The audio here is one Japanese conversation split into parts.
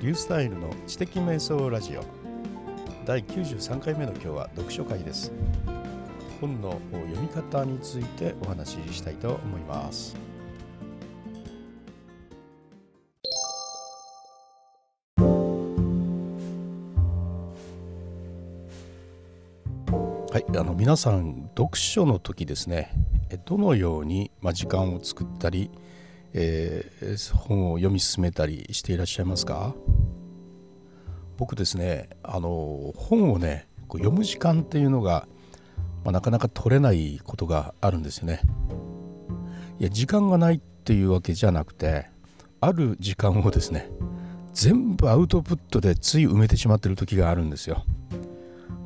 リュースタイルの知的瞑想ラジオ。第93回目の今日は読書会です。本の読み方についてお話ししたいと思います。はい、あの皆さん読書の時ですね。どのように、まあ、時間を作ったり、えー、本を読み進めたりしていらっしゃいますか？僕ですねあの本をねこう読む時間っていうのが、まあ、なかなか取れないことがあるんですよね。いや時間がないっていうわけじゃなくてある時間をですね全部アウトプットでつい埋めてしまってる時があるんですよ。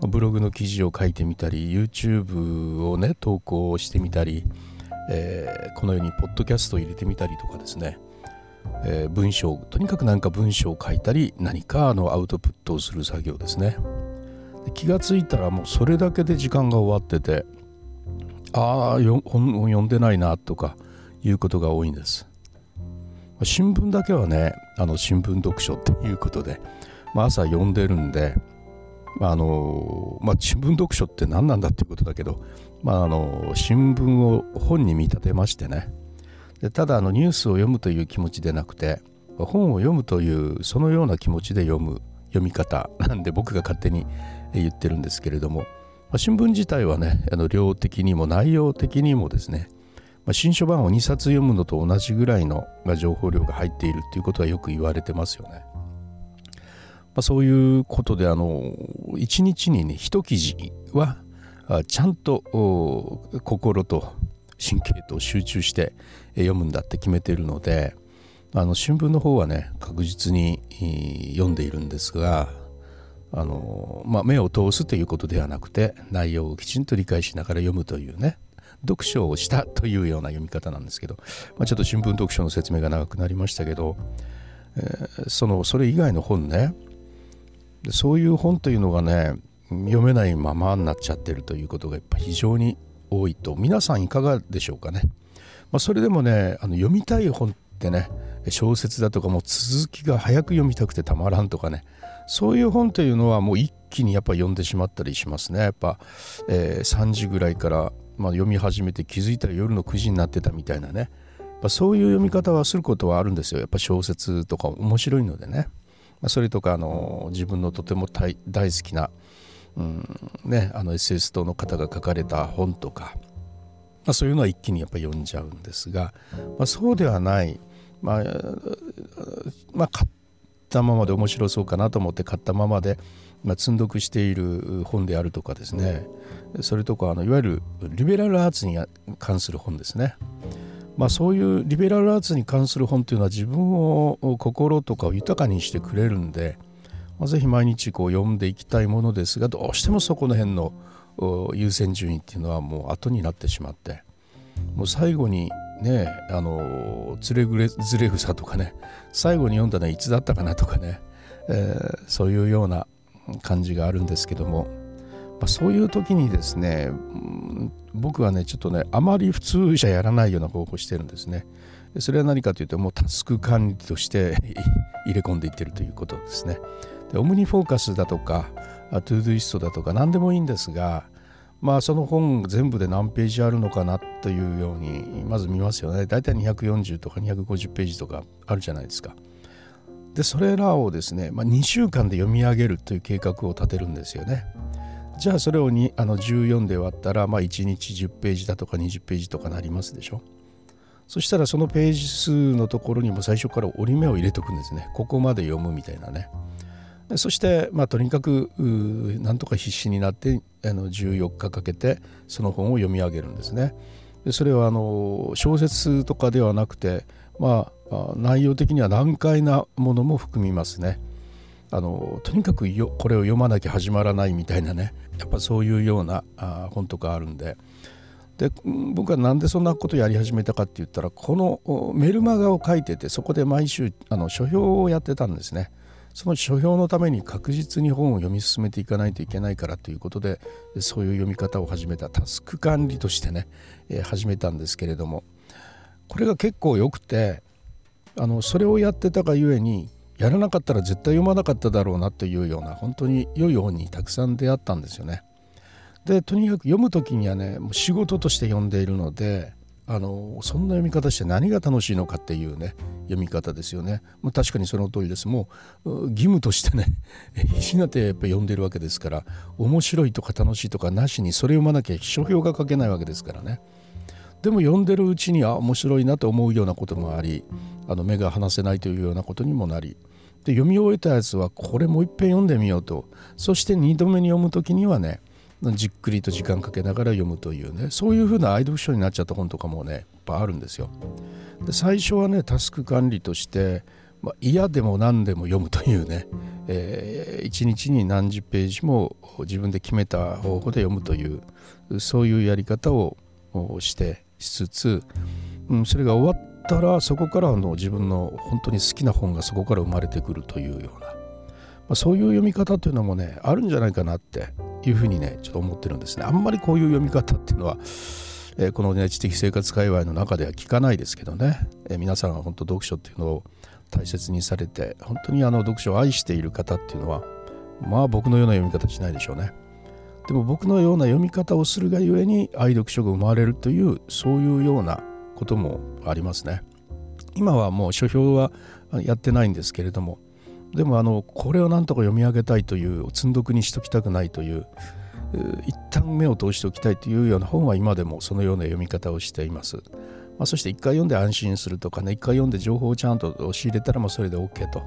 ブログの記事を書いてみたり YouTube をね投稿してみたり、えー、このようにポッドキャストを入れてみたりとかですね、えー、文章とにかく何か文章を書いたり何かのアウトプットをする作業ですね。気がついたらもうそれだけで時間が終わっててああ本を読んでないなとかいうことが多いんです。新聞だけはねあの新聞読書っていうことで、まあ、朝読んでるんであのまあ、新聞読書って何なんだっていうことだけど、まあ、あの新聞を本に見立てましてねでただあのニュースを読むという気持ちでなくて本を読むというそのような気持ちで読む読み方なんで僕が勝手に言ってるんですけれども、まあ、新聞自体はねあの量的にも内容的にもですね、まあ、新書版を2冊読むのと同じぐらいの情報量が入っているっていうことはよく言われてますよね。まあ、そういうことであの一日にね一記事はちゃんと心と神経と集中して読むんだって決めているのであの新聞の方はね確実に読んでいるんですがあの、まあ、目を通すということではなくて内容をきちんと理解しながら読むというね読書をしたというような読み方なんですけど、まあ、ちょっと新聞読書の説明が長くなりましたけど、えー、そのそれ以外の本ねでそういう本というのがね読めないままになっちゃってるということがやっぱ非常に多いと。皆さんいかがでしょうかね、まあ、それでもねあの読みたい本ってね小説だとかもう続きが早く読みたくてたまらんとかね。そういう本というのはもう一気にやっぱ読んでしまったりしますね。やっぱ、えー、3時ぐらいから、まあ、読み始めて気づいたら夜の9時になってたみたいなね。そういう読み方はすることはあるんですよ。やっぱ小説とか面白いのでね。まあ、それとかあの自分のとても大好きな、うんね、あの SS 等の方が書かれた本とか、まあ、そういうのは一気にやっぱ読んじゃうんですが、まあ、そうではない、まあまあ、買ったままで面白そうかなと思って買ったままで、まあ、積んどくしている本であるとかですねそれとかあのいわゆるリベラルアーツに関する本ですね。まあ、そういうリベラルアーツに関する本というのは自分を心とかを豊かにしてくれるんで、まあ、ぜひ毎日こう読んでいきたいものですがどうしてもそこの辺の優先順位っていうのはもう後になってしまってもう最後にねあのつれぐれずれ草とかね最後に読んだのはいつだったかなとかね、えー、そういうような感じがあるんですけどもまあ、そういう時にですね、僕はね、ちょっとね、あまり普通じゃやらないような方法してるんですね。それは何かというと、もうタスク管理として入れ込んでいってるということですね。でオムニフォーカスだとか、トゥードゥイストだとか、何でもいいんですが、まあその本全部で何ページあるのかなというようにまず見ますよね。だいたい240とか250ページとかあるじゃないですか。でそれらをですね、まあ、2週間で読み上げるという計画を立てるんですよね。じゃあそれをにあの14で割ったら、まあ、1日10ページだとか20ページとかなりますでしょ？そしたらそのページ数のところにも最初から折り目を入れとくんですね。ここまで読むみたいなね。そして、まあ、とにかくなんとか必死になってあの14日かけてその本を読み上げるんですね。でそれはあの小説とかではなくて、まあ、内容的には難解なものも含みますね。あのとにかくよこれを読まなきゃ始まらないみたいなね。やっぱそういうようなあ本とかあるんで。で僕は何でそんなことやり始めたかって言ったらこのメルマガを書いててそこで毎週あの書評をやってたんですね。その書評のために確実に本を読み進めていかないといけないからということでそういう読み方を始めた。タスク管理としてね、えー、始めたんですけれども。これが結構良くてあのそれをやってたがゆえにやらなかったら絶対読まなかっただろうなというような本当に良い本にたくさん出会ったんですよね。でとにかく読む時にはねもう仕事として読んでいるのであのそんな読み方して何が楽しいのかっていうね読み方ですよね、まあ、確かにその通りです。もう義務としてね必死になってやっぱ読んでるわけですから面白いとか楽しいとかなしにそれ読まなきゃ書評が書けないわけですからね。でも読んでるうちにあ面白いなと思うようなこともありあの目が離せないというようなことにもなりで読み終えたやつはこれもう一遍読んでみようとそして2度目に読む時にはねじっくりと時間かけながら読むというねそういうふうな愛読書になっちゃった本とかもねやっぱいあるんですよ。で最初はねタスク管理として、まあ、嫌でも何でも読むというね、えー、1日に何十ページも自分で決めた方法で読むというそういうやり方をしてしつつ、うん、それが終わったらそこからの自分の本当に好きな本がそこから生まれてくるというような、まあ、そういう読み方というのもねあるんじゃないかなっていうふうにねちょっと思ってるんですね。あんまりこういう読み方っていうのは、えー、この、ね、知的生活界隈の中では聞かないですけどね、えー、皆さんが本当読書っていうのを大切にされて本当にあの読書を愛している方っていうのはまあ僕のような読み方しないでしょうね。でも僕のような読み方をするがゆえに愛読書が生まれるというそういうようなこともありますね今はもう書評はやってないんですけれどもでもあのこれをなんとか読み上げたいという積んどくにしときたくないという一旦目を通しておきたいというような本は今でもそのような読み方をしています。まあ、そして一回読んで安心するとかね一回読んで情報をちゃんと仕入れたらもうそれで OK と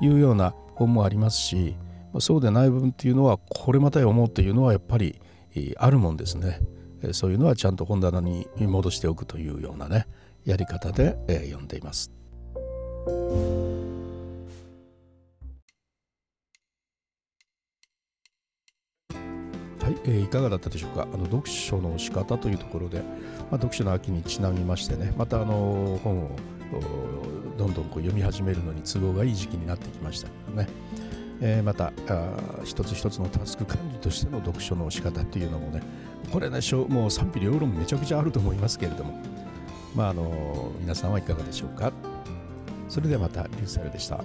いうような本もありますし、そうでない部分っていうのはこれまた読もうというのはやっぱりあるもんですね。そういうのはちゃんと本棚に戻しておくというようなねやり方で読んでいます。はい、えー、いかがだったでしょうか？あの読書の仕方というところで、まあ、読書の秋にちなみましてねまたあの本をどんどんこう読み始めるのに都合がいい時期になってきましたけどね、えー、またあ一つ一つのタスク管理としての読書の仕方っていうのもねこれねもう賛否両論めちゃくちゃあると思いますけれどもまああの皆さんはいかがでしょうかそれではまたリューサルでした。